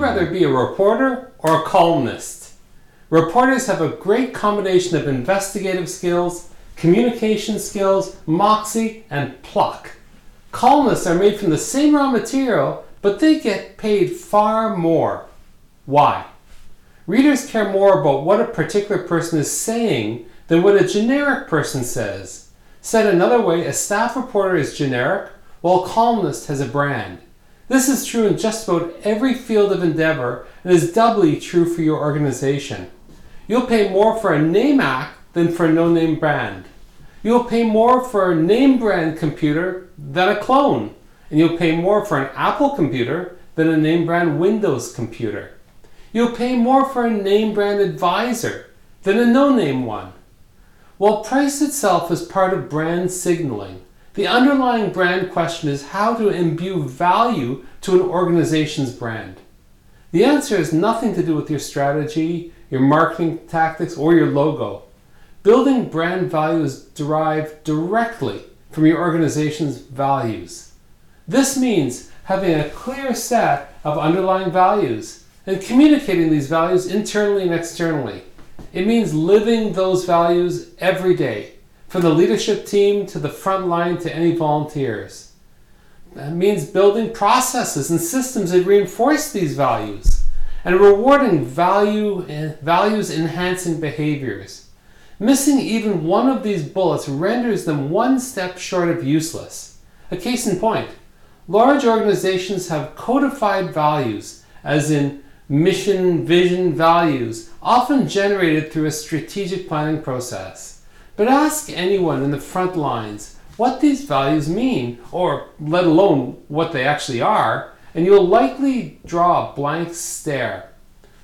rather be a reporter or a columnist? Reporters have a great combination of investigative skills, communication skills, moxie, and pluck. Columnists are made from the same raw material, but they get paid far more. Why? Readers care more about what a particular person is saying than what a generic person says. Said another way, a staff reporter is generic, while a columnist has a brand. This is true in just about every field of endeavor and is doubly true for your organization. You'll pay more for a name act than for a no name brand. You'll pay more for a name brand computer than a clone, and you'll pay more for an Apple computer than a name brand Windows computer. You'll pay more for a name brand advisor than a no name one. While price itself is part of brand signaling, the underlying brand question is how to imbue value to an organization's brand. The answer has nothing to do with your strategy, your marketing tactics, or your logo. Building brand value is derived directly from your organization's values. This means having a clear set of underlying values and communicating these values internally and externally. It means living those values every day, from the leadership team to the front line to any volunteers. That means building processes and systems that reinforce these values and rewarding value values enhancing behaviors. Missing even one of these bullets renders them one step short of useless. A case in point large organizations have codified values, as in mission, vision, values, often generated through a strategic planning process. But ask anyone in the front lines what these values mean, or let alone what they actually are, and you'll likely draw a blank stare.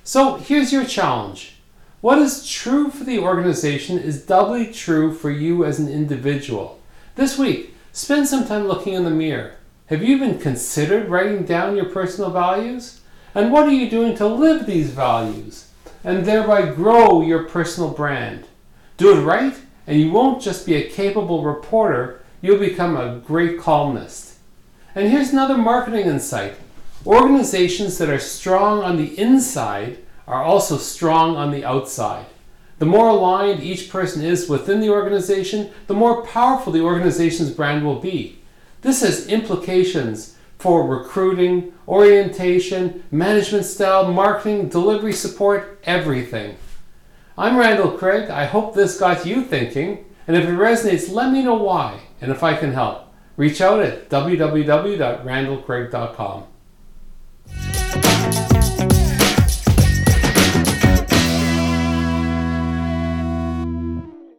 So here's your challenge. What is true for the organization is doubly true for you as an individual. This week, spend some time looking in the mirror. Have you even considered writing down your personal values? And what are you doing to live these values and thereby grow your personal brand? Do it right, and you won't just be a capable reporter, you'll become a great columnist. And here's another marketing insight organizations that are strong on the inside are also strong on the outside. The more aligned each person is within the organization, the more powerful the organization's brand will be. This has implications for recruiting, orientation, management style, marketing, delivery support, everything. I'm Randall Craig. I hope this got you thinking, and if it resonates, let me know why and if I can help. Reach out at www.randallcraig.com.